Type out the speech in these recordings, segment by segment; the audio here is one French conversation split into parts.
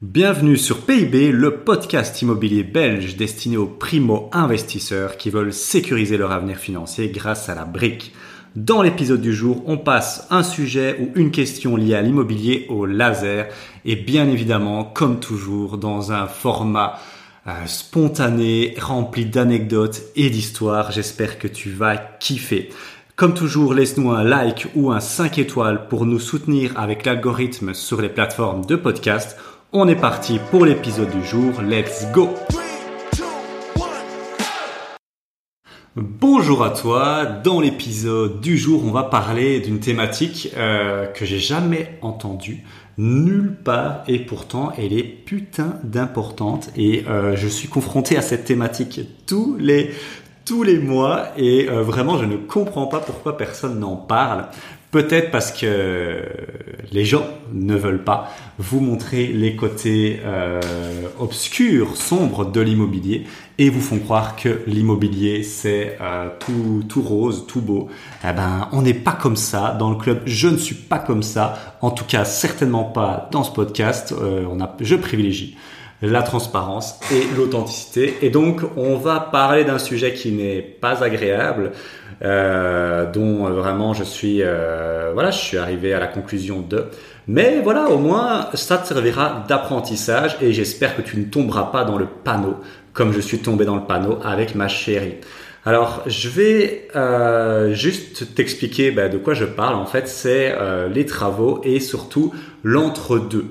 Bienvenue sur PIB, le podcast immobilier belge destiné aux primo-investisseurs qui veulent sécuriser leur avenir financier grâce à la brique. Dans l'épisode du jour, on passe un sujet ou une question liée à l'immobilier au laser et bien évidemment, comme toujours, dans un format euh, spontané, rempli d'anecdotes et d'histoires. J'espère que tu vas kiffer. Comme toujours, laisse-nous un like ou un 5 étoiles pour nous soutenir avec l'algorithme sur les plateformes de podcast on est parti pour l'épisode du jour, let's go. Bonjour à toi, dans l'épisode du jour on va parler d'une thématique euh, que j'ai jamais entendue nulle part et pourtant elle est putain d'importante. Et euh, je suis confronté à cette thématique tous les tous les mois. Et euh, vraiment je ne comprends pas pourquoi personne n'en parle. Peut-être parce que les gens ne veulent pas vous montrer les côtés euh, obscurs, sombres de l'immobilier et vous font croire que l'immobilier c'est euh, tout, tout rose, tout beau. Eh ben, on n'est pas comme ça dans le club. Je ne suis pas comme ça. En tout cas, certainement pas dans ce podcast. Euh, on a, je privilégie la transparence et l'authenticité. Et donc, on va parler d'un sujet qui n'est pas agréable, euh, dont euh, vraiment je suis, euh, voilà, je suis arrivé à la conclusion de. Mais voilà, au moins, ça te servira d'apprentissage et j'espère que tu ne tomberas pas dans le panneau comme je suis tombé dans le panneau avec ma chérie. Alors, je vais euh, juste t'expliquer bah, de quoi je parle. En fait, c'est euh, les travaux et surtout l'entre-deux.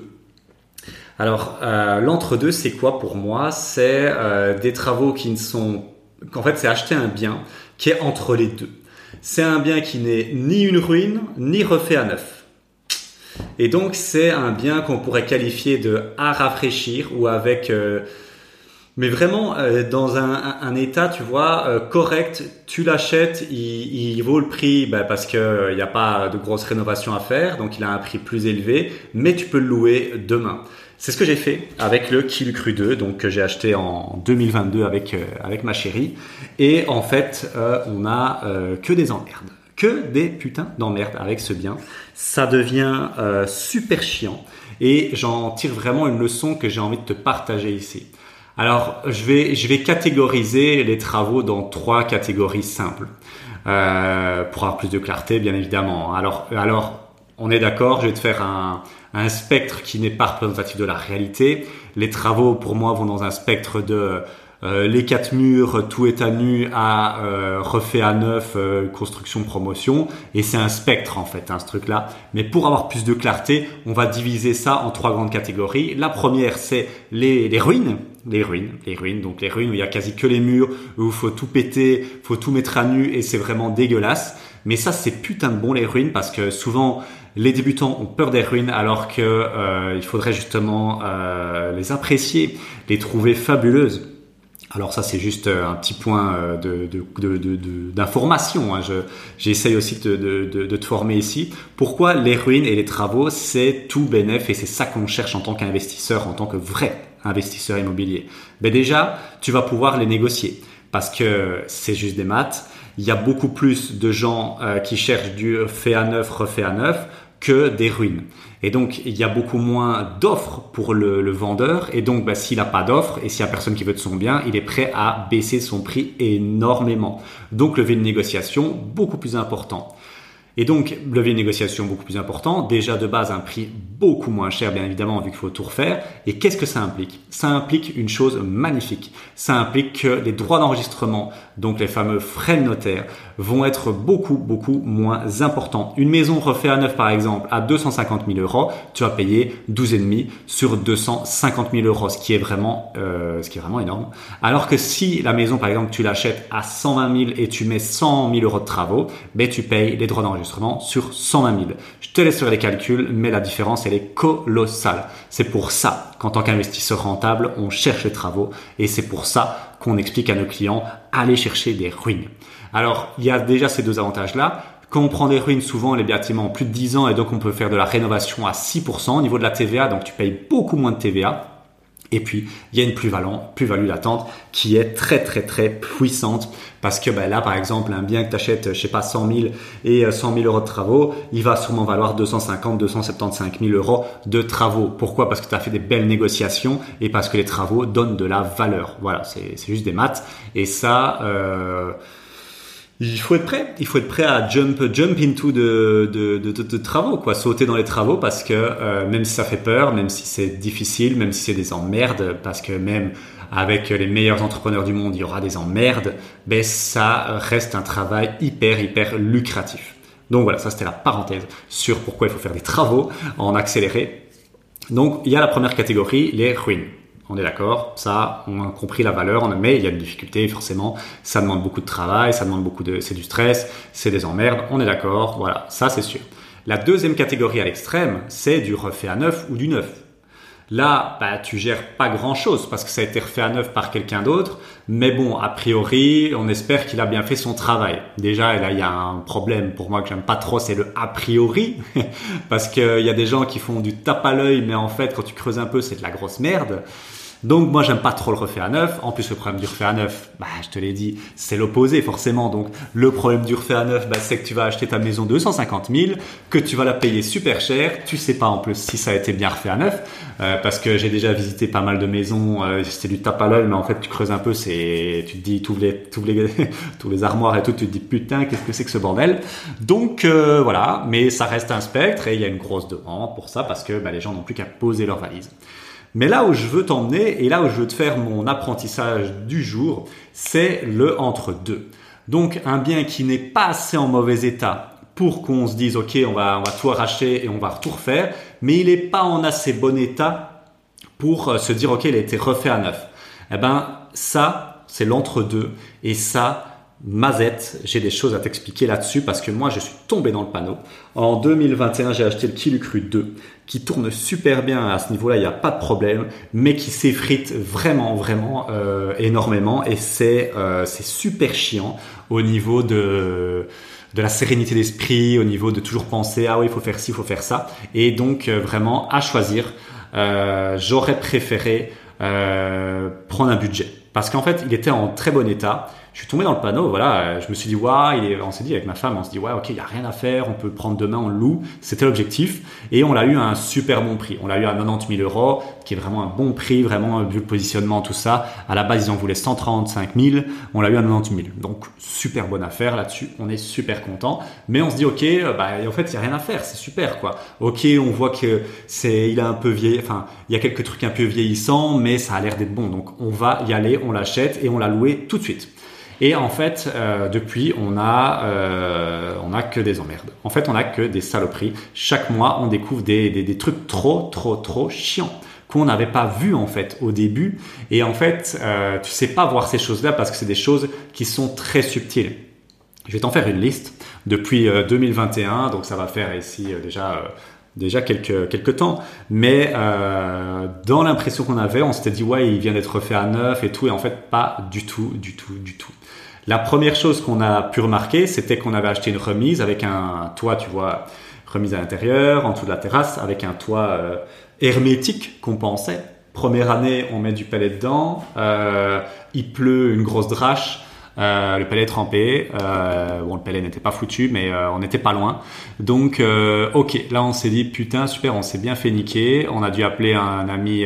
Alors, euh, l'entre-deux, c'est quoi pour moi? C'est euh, des travaux qui ne sont... qu'en fait, c'est acheter un bien qui est entre les deux. C'est un bien qui n'est ni une ruine, ni refait à neuf. Et donc, c'est un bien qu'on pourrait qualifier de à rafraîchir ou avec... Euh, mais vraiment euh, dans un, état, tu vois, euh, correct. Tu l'achètes, il, vaut le prix bah, parce que il n'y a pas de grosse rénovation à faire, donc il a un prix plus élevé, mais tu peux le louer demain. C'est ce que j'ai fait avec le Kill Cru 2, donc que j'ai acheté en 2022 avec euh, avec ma chérie. Et en fait, euh, on a euh, que des emmerdes, que des putains d'emmerdes avec ce bien. Ça devient super chiant et j'en tire vraiment une leçon que j'ai envie de te partager ici. Alors, je vais je vais catégoriser les travaux dans trois catégories simples pour avoir plus de clarté, bien évidemment. Alors alors on est d'accord, je vais te faire un, un spectre qui n'est pas représentatif de la réalité. Les travaux, pour moi, vont dans un spectre de euh, les quatre murs, tout est à nu, à euh, refait à neuf, euh, construction, promotion. Et c'est un spectre en fait, hein, ce truc-là. Mais pour avoir plus de clarté, on va diviser ça en trois grandes catégories. La première, c'est les, les ruines. Les ruines, les ruines, donc les ruines où il y a quasi que les murs, où il faut tout péter, faut tout mettre à nu et c'est vraiment dégueulasse. Mais ça, c'est putain de bon les ruines parce que souvent les débutants ont peur des ruines alors que euh, il faudrait justement euh, les apprécier, les trouver fabuleuses. Alors ça c'est juste un petit point d'information. Hein. j'essaye aussi de, de, te former ici. Pourquoi les ruines et les travaux c'est tout bénéf et c'est ça qu'on cherche en tant qu'investisseur, en tant que vrai investisseur immobilier? Ben déjà tu vas pouvoir les négocier parce que c'est juste des maths il y a beaucoup plus de gens euh, qui cherchent du fait à neuf, refait à neuf que des ruines. Et donc, il y a beaucoup moins d'offres pour le, vendeur. Et donc, bah, s'il n'a pas d'offres et s'il n'y a personne qui veut de son bien, il est prêt à baisser son prix énormément. Donc, levier de négociation beaucoup plus important. Et donc, levier de négociation beaucoup plus important. Déjà de base, un prix beaucoup moins cher, bien évidemment, vu qu'il faut tout refaire. Et qu'est-ce que ça implique? Ça implique une chose magnifique. Ça implique que les droits d'enregistrement, donc les fameux frais de notaire, vont être beaucoup, beaucoup moins importants. Une maison refaite à neuf, par exemple, à 250 000 euros, tu vas payer 12,5 sur 250 000 euros, ce qui est vraiment, euh, ce qui est vraiment énorme. Alors que si la maison, par exemple, tu l'achètes à 120 000 et tu mets 100 000 euros de travaux, ben, tu payes les droits d'enregistrement sur 120 000. Je te laisse faire les calculs, mais la différence, elle est colossale. C'est pour ça qu'en tant qu'investisseur rentable, on cherche les travaux et c'est pour ça qu'on explique à nos clients, allez chercher des ruines. Alors, il y a déjà ces deux avantages-là. Quand on prend des ruines, souvent les bâtiments ont plus de 10 ans et donc on peut faire de la rénovation à 6% au niveau de la TVA, donc tu payes beaucoup moins de TVA. Et puis, il y a une plus-value plus latente qui est très très très puissante parce que ben là, par exemple, un bien que tu achètes, je sais pas, 100 000 et 100 000 euros de travaux, il va sûrement valoir 250, 275 000 euros de travaux. Pourquoi? Parce que tu as fait des belles négociations et parce que les travaux donnent de la valeur. Voilà, c'est juste des maths. Et ça... Euh, il faut être prêt. Il faut être prêt à jump, jump into de, de, de, de, travaux, quoi, sauter dans les travaux parce que euh, même si ça fait peur, même si c'est difficile, même si c'est des emmerdes, parce que même avec les meilleurs entrepreneurs du monde, il y aura des emmerdes, ben ça reste un travail hyper hyper lucratif. Donc voilà, ça c'était la parenthèse sur pourquoi il faut faire des travaux en accéléré. Donc il y a la première catégorie, les ruines. On est d'accord, ça, on a compris la valeur, mais il y a une difficulté, forcément, ça demande beaucoup de travail, ça demande beaucoup de, c'est du stress, c'est des emmerdes, on est d'accord, voilà, ça c'est sûr. La deuxième catégorie à l'extrême, c'est du refait à neuf ou du neuf. Là, bah, tu gères pas grand chose parce que ça a été refait à neuf par quelqu'un d'autre. Mais bon, a priori, on espère qu'il a bien fait son travail. Déjà, là, il y a un problème pour moi que j'aime pas trop, c'est le a priori. parce qu'il y a des gens qui font du tape à l'œil, mais en fait, quand tu creuses un peu, c'est de la grosse merde. Donc moi j'aime pas trop le refait à neuf. En plus le problème du refait à neuf, bah je te l'ai dit, c'est l'opposé forcément. Donc le problème du refait à neuf, bah, c'est que tu vas acheter ta maison 250 000, que tu vas la payer super cher. Tu sais pas en plus si ça a été bien refait à neuf, euh, parce que j'ai déjà visité pas mal de maisons. Euh, c'était du tape à l'œil, mais en fait tu creuses un peu, c'est, tu te dis tous les tous les tous les armoires et tout, tu te dis putain qu'est-ce que c'est que ce bordel? Donc euh, voilà, mais ça reste un spectre et il y a une grosse demande pour ça parce que bah, les gens n'ont plus qu'à poser leurs valises. Mais là où je veux t'emmener et là où je veux te faire mon apprentissage du jour, c'est le entre-deux. Donc un bien qui n'est pas assez en mauvais état pour qu'on se dise ok on va, tout arracher et on va tout refaire, mais il n'est pas en assez bon état pour euh, se dire ok il a été refait à neuf. Eh ben ça c'est l'entre-deux et ça Mazette, j'ai des choses à t'expliquer là-dessus parce que moi je suis tombé dans le panneau. En 2021, j'ai acheté le Kilucru 2 qui tourne super bien à ce niveau-là, il n'y a pas de problème, mais qui s'effrite vraiment, vraiment euh, énormément et c'est euh, c'est super chiant au niveau de de la sérénité d'esprit, au niveau de toujours penser ah oui il faut faire ci, il faut faire ça, et donc euh, vraiment à choisir, j'aurais préféré prendre un budget. Parce qu'en fait il était en très bon état je suis tombé dans le panneau, voilà, euh, je me suis dit, waouh, il on s'est dit avec ma femme, on se dit, ouais, ok, il n'y a rien à faire, on peut prendre demain, on loue, c'était l'objectif, et on l'a eu à un super bon prix. On l'a eu à 90 000 euros, qui est vraiment un bon prix, vraiment, vu le positionnement, tout ça. À la base, ils en voulaient 135 000, on l'a eu à 90 000. Donc, super bonne affaire là-dessus, on est super content, mais on se dit, ok, euh, bah, en fait, il n'y a rien à faire, c'est super, quoi. Ok, on voit que c'est, il a un peu vieilli, enfin, il y a quelques trucs un peu vieillissants, mais ça a l'air d'être bon. Donc, on va y aller, on l'achète et on l'a loué tout de suite. Et en fait, euh, depuis, on a, euh, on a que des emmerdes. En fait, on a que des saloperies. Chaque mois, on découvre des, des, des trucs trop, trop, trop chiants qu'on n'avait pas vu en fait au début. Et en fait, euh, tu sais pas voir ces choses-là parce que c'est des choses qui sont très subtiles. Je vais t'en faire une liste depuis 2021, euh, donc ça va faire ici euh, déjà euh, déjà quelques, quelques temps. Mais euh, dans l'impression qu'on avait, on s'était dit ouais, il vient d'être refait à neuf et tout, et en fait pas du tout, du tout, du tout. La première chose qu'on a pu remarquer, c'était qu'on avait acheté une remise avec un toit, tu vois, remise à l'intérieur, en dessous de la terrasse, avec un toit euh, hermétique qu'on pensait. Première année, on met du palais dedans, euh, il pleut une grosse drache, le palais trempé. Euh, bon, le palais n'était pas foutu, mais euh, on n'était pas loin. Donc, euh, ok, là on s'est dit putain super, on s'est bien fait niquer. On a dû appeler un ami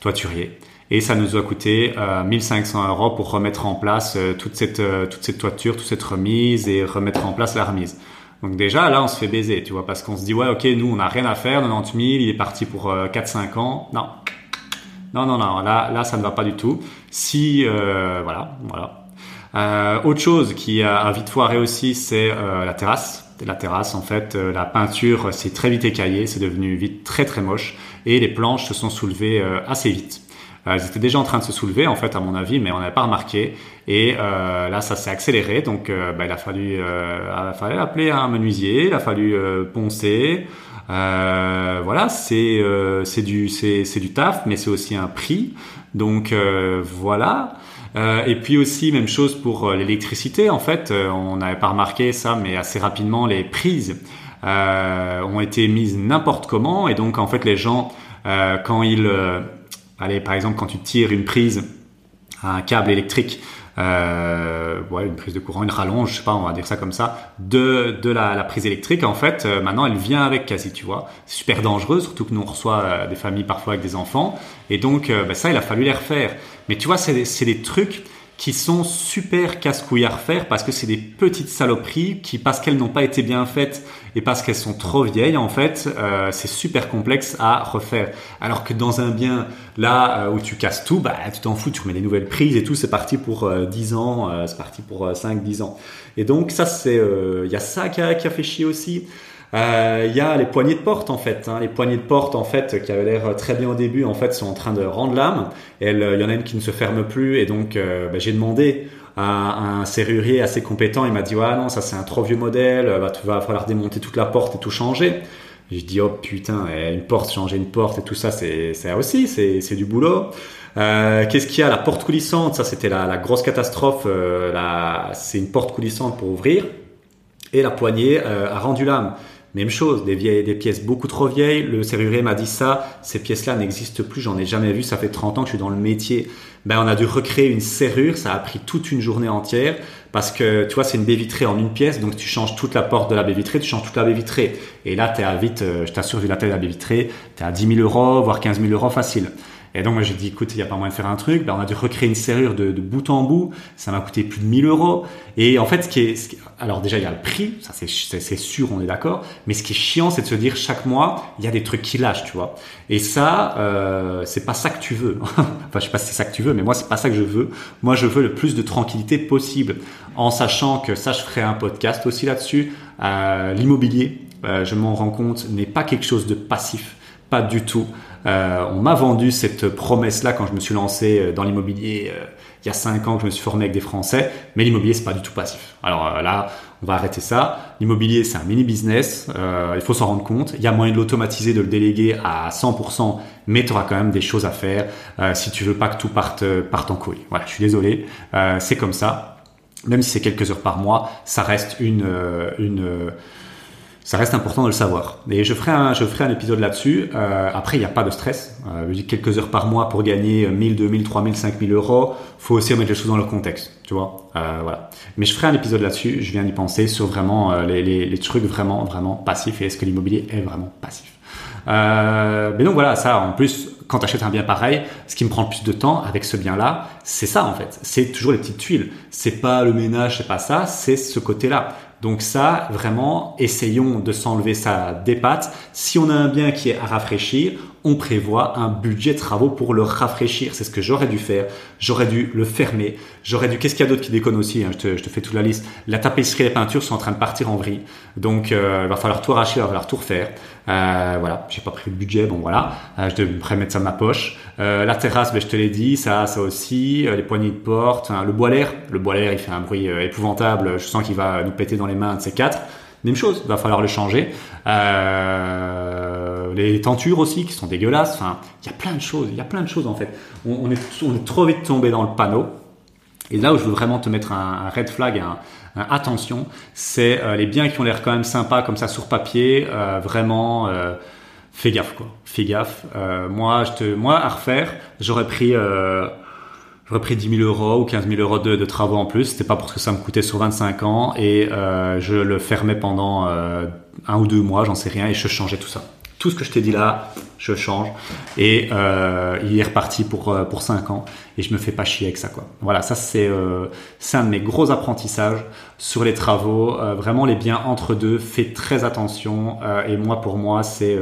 toiturier. Et ça nous a coûté 1500 euros pour remettre en place toute cette toute cette toiture, toute cette remise et remettre en place la remise. Donc déjà là on se fait baiser, tu vois, parce qu'on se dit ouais ok nous on n'a rien à faire, 90 000, il est parti pour 4-5 ans. Non, non, non, non, là, là, ça ne va pas du tout. Si, euh, voilà, voilà. Euh, autre chose qui a, vite foiré aussi, c'est euh, la terrasse. La terrasse, en fait, la peinture s'est très vite écaillée, c'est devenu vite très très moche, et les planches se sont soulevées assez vite. Elles étaient déjà en train de se soulever, en fait, à mon avis, mais on n'avait pas remarqué. Et là, ça s'est accéléré, donc bah, il a fallu, il a fallu appeler un menuisier, il a fallu poncer. Euh, voilà, c'est euh, c'est du c'est c'est du taf, mais c'est aussi un prix. Donc euh, voilà. et puis aussi même chose pour l'électricité. En fait, on n'avait pas remarqué ça, mais assez rapidement les prises ont été mises n'importe comment, et donc en fait les gens quand ils allez, par exemple, quand tu tires une prise à un câble électrique, euh, ouais, une prise de courant, une rallonge, je sais pas, on va dire ça comme ça, de, de la, la prise électrique. En fait, euh, maintenant, elle vient avec quasi, tu vois. C'est super dangereux, surtout que nous on reçoit euh, des familles parfois avec des enfants. Et donc, euh, bah, ça, il a fallu les refaire. Mais tu vois, c'est des, des trucs qui sont super casse-couilles à refaire parce que c'est des petites saloperies qui, parce qu'elles n'ont pas été bien faites et parce qu'elles sont trop vieilles, en fait, euh, c'est super complexe à refaire. Alors que dans un bien, là euh, où tu casses tout, bah, tu t'en fous, tu remets des nouvelles prises et tout, c'est parti pour euh, 10 ans, euh, c'est parti pour 5-10 ans. Et donc, ça, c'est, il y a ça qui a, qui a fait chier aussi. Il y a les poignées de porte en fait. Hein. Les poignées de porte en fait qui avaient l'air très bien au début en fait sont en train de rendre l'âme. Il y en a une qui ne se ferme plus et donc euh, bah, j'ai demandé à, un serrurier assez compétent. Il m'a dit ouais non ça c'est un trop vieux modèle. Bah, tu vas falloir démonter toute la porte et tout changer. J'ai dit oh putain une porte changer une porte et tout ça c'est c'est aussi c'est du boulot. Euh, Qu'est-ce qu'il y a? La porte coulissante, ça c'était la, la, grosse catastrophe. Euh, c'est une porte coulissante pour ouvrir et la poignée euh, a rendu l'âme. Même chose, des vieilles, des pièces beaucoup trop vieilles. Le serrurier m'a dit ça. Ces pièces-là n'existent plus. J'en ai jamais vu. Ça fait 30 ans que je suis dans le métier. Ben, on a dû recréer une serrure. Ça a pris toute une journée entière parce que, tu vois, c'est une baie vitrée en une pièce. Donc, tu changes toute la porte de la baie vitrée, tu changes toute la baie vitrée. Et là, t'es à vite, euh, je t'assure, vu la taille de la baie vitrée, t'es à 10 000 euros, voire 15 000 euros facile. Et donc, moi, j'ai dit, écoute, il n'y a pas moyen de faire un truc. Ben, on a dû recréer une serrure de, bout en bout. Ça m'a coûté plus de 1000 euros. Et en fait, ce qui est, alors déjà, il y a le prix. Ça, c'est, c'est sûr, on est d'accord. Mais ce qui est chiant, c'est de se dire, chaque mois, il y a des trucs qui lâchent, tu vois. Et ça, euh, c'est pas ça que tu veux. enfin, je sais pas si c'est ça que tu veux, mais moi, c'est pas ça que je veux. Moi, je veux le plus de tranquillité possible. En sachant que ça, je ferai un podcast aussi là-dessus. Euh, l'immobilier, euh, je m'en rends compte, n'est pas quelque chose de passif. Pas du tout. Euh, on m'a vendu cette promesse-là quand je me suis lancé euh, dans l'immobilier euh, il y a cinq ans que je me suis formé avec des Français, mais l'immobilier c'est pas du tout passif. Alors là, on va arrêter ça. L'immobilier c'est un mini business, euh, il faut s'en rendre compte. Il y a moyen de l'automatiser, de le déléguer à 100%, mais tu auras quand même des choses à faire si tu veux pas que tout parte parte en couille. Voilà, je suis désolé, c'est comme ça. Même si c'est quelques heures par mois, ça reste une ça reste important de le savoir. Et je ferai un, je ferai un épisode là-dessus. Euh, après, il n'y a pas de stress. Euh, quelques heures par mois pour gagner 1000, 2000, 3000, 5000 euros. faut aussi remettre les choses dans leur contexte, tu vois. Euh, voilà. Mais je ferai un épisode là-dessus. Je viens d'y penser sur vraiment euh, les, les, les, trucs vraiment, vraiment passifs et est-ce que l'immobilier est vraiment passif. Euh, mais donc voilà, ça en plus, quand tu achètes un bien pareil, ce qui me prend le plus de temps avec ce bien-là, c'est ça en fait. C'est toujours les petites tuiles. C'est pas le ménage, c'est pas ça, c'est ce côté-là. Donc ça, vraiment, essayons de s'enlever ça des pattes. Si on a un bien qui est à rafraîchir, on prévoit un budget de travaux pour le rafraîchir. C'est ce que j'aurais dû faire. J'aurais dû le fermer. J'aurais dû. Qu'est-ce qu'il y a d'autre qui déconne aussi hein je, te, fais toute la liste. La tapisserie et la peinture sont en train de partir en vrille. Donc euh, il va falloir tout arracher, il va falloir tout refaire. Euh, voilà, j'ai pas pris le budget. Bon voilà, euh, je devrais mettre ça de ma poche. Euh, la terrasse, ben, je te l'ai dit, ça, ça aussi. Les poignées de porte, hein, le bois l'air. Le bois l'air, il fait un bruit épouvantable. Je sens qu'il va nous péter dans les mains de ces quatre. Même chose, il va falloir le changer. Euh, les tentures aussi qui sont dégueulasses. Enfin, il y a plein de choses. Il y a plein de choses en fait. On, est, on est trop vite tombé dans le panneau. Et là où je veux vraiment te mettre un, red flag, un, attention, c'est euh, les biens qui ont l'air quand même sympas comme ça sur papier. Euh, vraiment, fais gaffe quoi. Fais gaffe. moi, je te, moi à refaire, j'aurais pris j'aurais pris 10 000 euros ou 15 000 euros de, travaux en plus. C'était pas parce que ça me coûtait sur 25 ans et euh, je le fermais pendant euh, un ou deux mois, j'en sais rien, et je changeais tout ça. Tout ce que je t'ai dit là, je change et euh, il est reparti pour pour 5 ans et je me fais pas chier avec ça quoi. Voilà, ça c'est euh, c'est un de mes gros apprentissages sur les travaux. Euh, vraiment les biens entre deux, fais très attention et moi pour moi c'est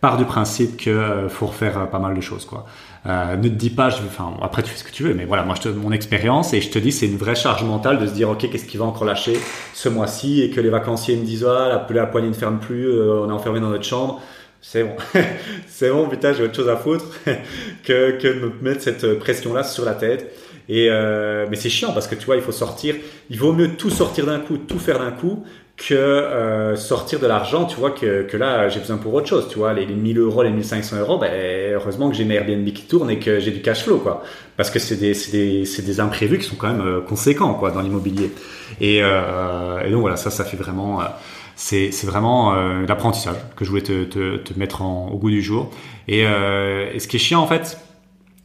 part du principe que faut refaire pas mal de choses quoi. Euh, ne te dis pas, je, enfin après tu fais ce que tu veux, mais voilà, moi je te mon expérience et je te dis c'est une vraie charge mentale de se dire ok qu'est-ce qui va encore lâcher ce mois-ci et que les vacanciers me disent ah la, la poignée ne ferme plus, euh, on est enfermé dans notre chambre. C'est bon, c'est bon, putain, j'ai autre chose à foutre que, que de me mettre cette pression-là sur la tête. Et euh, mais c'est chiant parce que tu vois, il faut sortir. Il vaut mieux tout sortir d'un coup, tout faire d'un coup, que euh, sortir de l'argent, tu vois, que, que là, j'ai besoin pour autre chose, tu vois, les, les 1000 euros, les 1500 euros, ben, heureusement que j'ai mes Airbnb qui tournent et que j'ai du cash flow, quoi. Parce que c'est des, des, des imprévus qui sont quand même euh, conséquents, quoi, dans l'immobilier. Et, euh, et donc voilà, ça, ça fait vraiment, c'est, vraiment l'apprentissage que je voulais te, te, mettre au goût du jour. Et, et ce qui est chiant, en fait,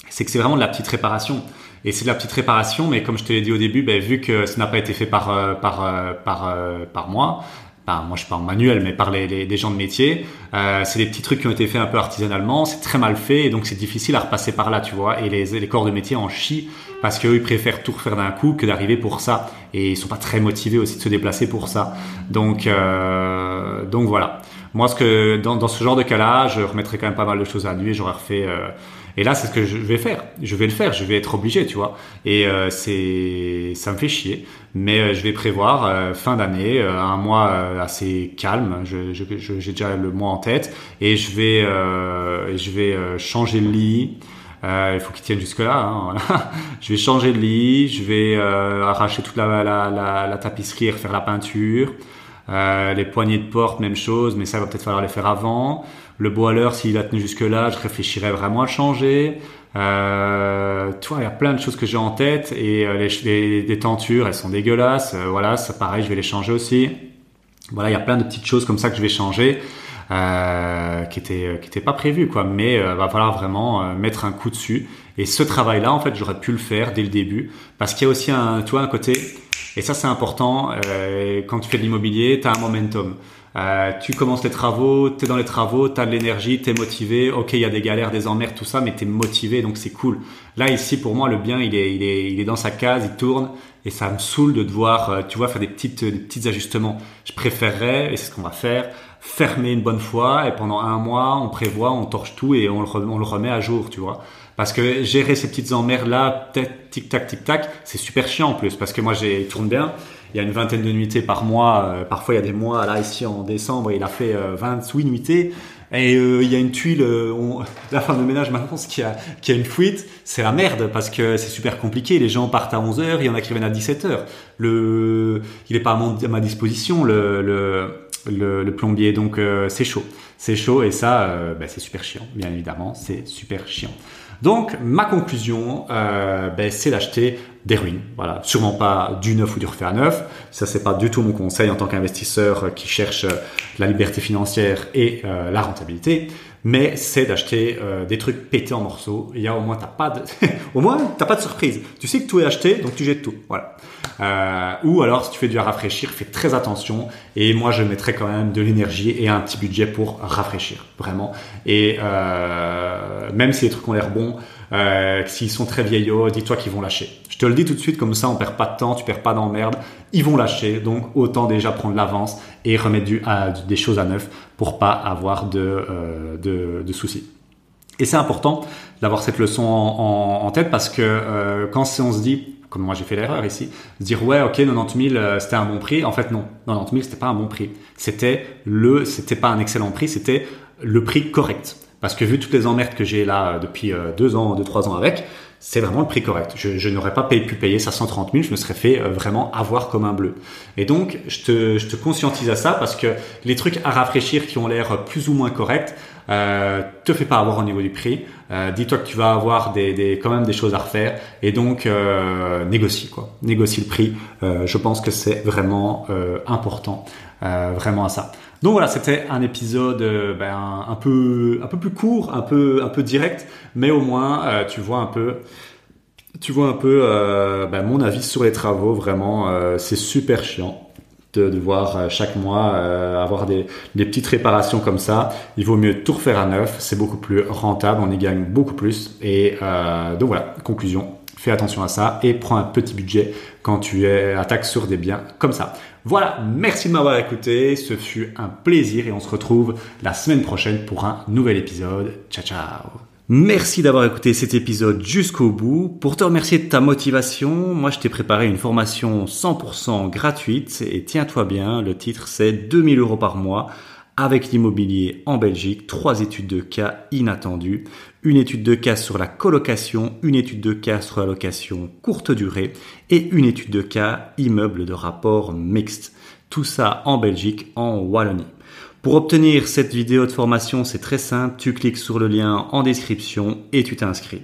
c'est que c'est vraiment de la petite réparation. Et c'est de la petite réparation, mais comme je te l'ai dit au début, ben, vu que ça n'a pas été fait par euh, par euh, par euh, par moi, ben, moi je parle manuel, mais par les, les, gens de métier, euh, c'est des petits trucs qui ont été faits un peu artisanalement, c'est très mal fait, et donc c'est difficile à repasser par là, tu vois. Et les, les corps de métier en chient parce qu'eux ils préfèrent tout refaire d'un coup que d'arriver pour ça, et ils sont pas très motivés aussi de se déplacer pour ça. Donc euh, donc voilà. Moi, ce que dans, dans ce genre de cas-là, je remettrais quand même pas mal de choses à lui, et j'aurais refait. Euh, et là, c'est ce que je vais faire. Je vais le faire. Je vais être obligé, tu vois. Et euh, c'est, ça me fait chier. Mais euh, je vais prévoir euh, fin d'année, un mois assez calme. Je, je, j'ai déjà le mois en tête. Et je vais, je vais changer le lit. il faut qu'il tienne jusque là. Hein, je vais changer le lit. Je vais arracher toute la, la, la, la, tapisserie et refaire la peinture. les poignées de porte, même chose. Mais ça il va peut-être falloir les faire avant. Le boiler, s'il a tenu jusque-là, je réfléchirais vraiment à le changer. Euh, tu vois, il y a plein de choses que j'ai en tête et euh, les, les, tentures, elles sont dégueulasses. Euh, voilà, ça pareil, je vais les changer aussi. Voilà, il y a plein de petites choses comme ça que je vais changer. Euh, qui était qui était pas prévu quoi mais euh, va falloir vraiment euh, mettre un coup dessus et ce travail là en fait j'aurais pu le faire dès le début parce qu'il y a aussi un tu vois un côté et ça c'est important euh, quand tu fais de l'immobilier tu as un momentum euh, tu commences les travaux, tu es dans les travaux, tu as de l'énergie, tu es motivé. Ok, il y a des galères, des emmerdes, tout ça, mais tu es motivé, donc c'est cool. Là, ici, pour moi, le bien, il est, il, est, il est dans sa case, il tourne, et ça me saoule de devoir, euh, tu vois, faire des, petites, des petits ajustements. Je préférerais, et c'est ce qu'on va faire, fermer une bonne fois, et pendant un mois, on prévoit, on torche tout, et on le, on le remet à jour, tu vois. Parce que gérer ces petites emmerdes là, peut-être tic-tac, tic-tac, c'est super chiant en plus, parce que moi, j'ai tourne bien il y a une vingtaine de nuitées par mois. Euh, parfois, il y a des mois, là, ici, en décembre, il a fait 28 euh, nuitées. Et euh, il y a une tuile, on, la femme de ménage maintenant, ce qui a, qui a une fuite, c'est la merde parce que c'est super compliqué. Les gens partent à 11 h il y en a qui viennent à 17 h Le, il est pas à, ma disposition le, le, le, plombier, donc c'est chaud, c'est chaud et ça, ben, c'est super chiant, bien évidemment, c'est super chiant. Donc ma conclusion, euh, ben, c'est d'acheter des ruines. Voilà, sûrement pas du neuf ou du refait à neuf. Ça c'est pas du tout mon conseil en tant qu'investisseur qui cherche la liberté financière et euh, la rentabilité mais c'est d'acheter euh, des trucs pétés en morceaux. Il y a au moins t'as pas de, au moins t'as pas de surprise. Tu sais que tout est acheté, donc tu jettes tout. Voilà. Euh, ou alors si tu fais du rafraîchir, fais très attention. Et moi je mettrais quand même de l'énergie et un petit budget pour rafraîchir, vraiment. Et euh, même si les trucs ont l'air bons, euh, s'ils sont très vieillots, dis-toi qu'ils vont lâcher. Je te le dis tout de suite, comme ça on perd pas de temps, tu perds pas d'emmerde. Ils vont lâcher, donc autant déjà prendre l'avance et remettre du, à, des choses à neuf pour pas avoir de, euh, de, soucis. Et c'est important d'avoir cette leçon en, tête parce que euh, quand on se dit, comme moi j'ai fait l'erreur ici, se dire ouais ok 90 000 euh, c'était un bon prix, en fait non, 90 000 c'était pas un bon prix, c'était le, c'était pas un excellent prix, c'était le prix correct. Parce que vu toutes les emmerdes que j'ai là euh, depuis euh, deux ans, deux, trois ans avec, c'est vraiment le prix correct. Je, je n'aurais pas pu payer ça 130 000, je me serais fait euh, vraiment avoir comme un bleu. Et donc, je te, je te conscientise à ça parce que les trucs à rafraîchir qui ont l'air plus ou moins corrects, euh, te fais pas avoir au niveau du prix. Euh, dis-toi que tu vas avoir des, des, quand même des choses à refaire et donc euh, négocie quoi. Négocie le prix. Je pense que c'est vraiment important, vraiment à ça. Donc voilà, c'était un épisode euh, ben, un peu un peu plus court, un peu un peu direct, mais au moins euh, tu vois un peu tu vois un peu euh, ben, mon avis sur les travaux. Vraiment, c'est super chiant de devoir chaque mois avoir des, des, petites réparations comme ça. Il vaut mieux tout refaire à neuf, c'est beaucoup plus rentable, on y gagne beaucoup plus. Et donc voilà, conclusion, fais attention à ça et prends un petit budget quand tu attaques sur des biens comme ça. Voilà, merci de m'avoir écouté, ce fut un plaisir et on se retrouve la semaine prochaine pour un nouvel épisode. Ciao ciao Merci d'avoir écouté cet épisode jusqu'au bout. Pour te remercier de ta motivation, moi je t'ai préparé une formation 100% gratuite et tiens-toi bien, le titre c'est 2000 euros par mois avec l'immobilier en Belgique, trois études de cas inattendues, une étude de cas sur la colocation, une étude de cas sur la location courte durée et une étude de cas immeuble de rapport mixte. Tout ça en Belgique, en Wallonie. Pour obtenir cette vidéo de formation, c'est très simple, tu cliques sur le lien en description et tu t'inscris.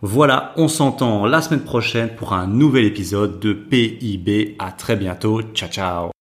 Voilà, on s'entend la semaine prochaine pour un nouvel épisode de PIB. À très bientôt. Ciao ciao.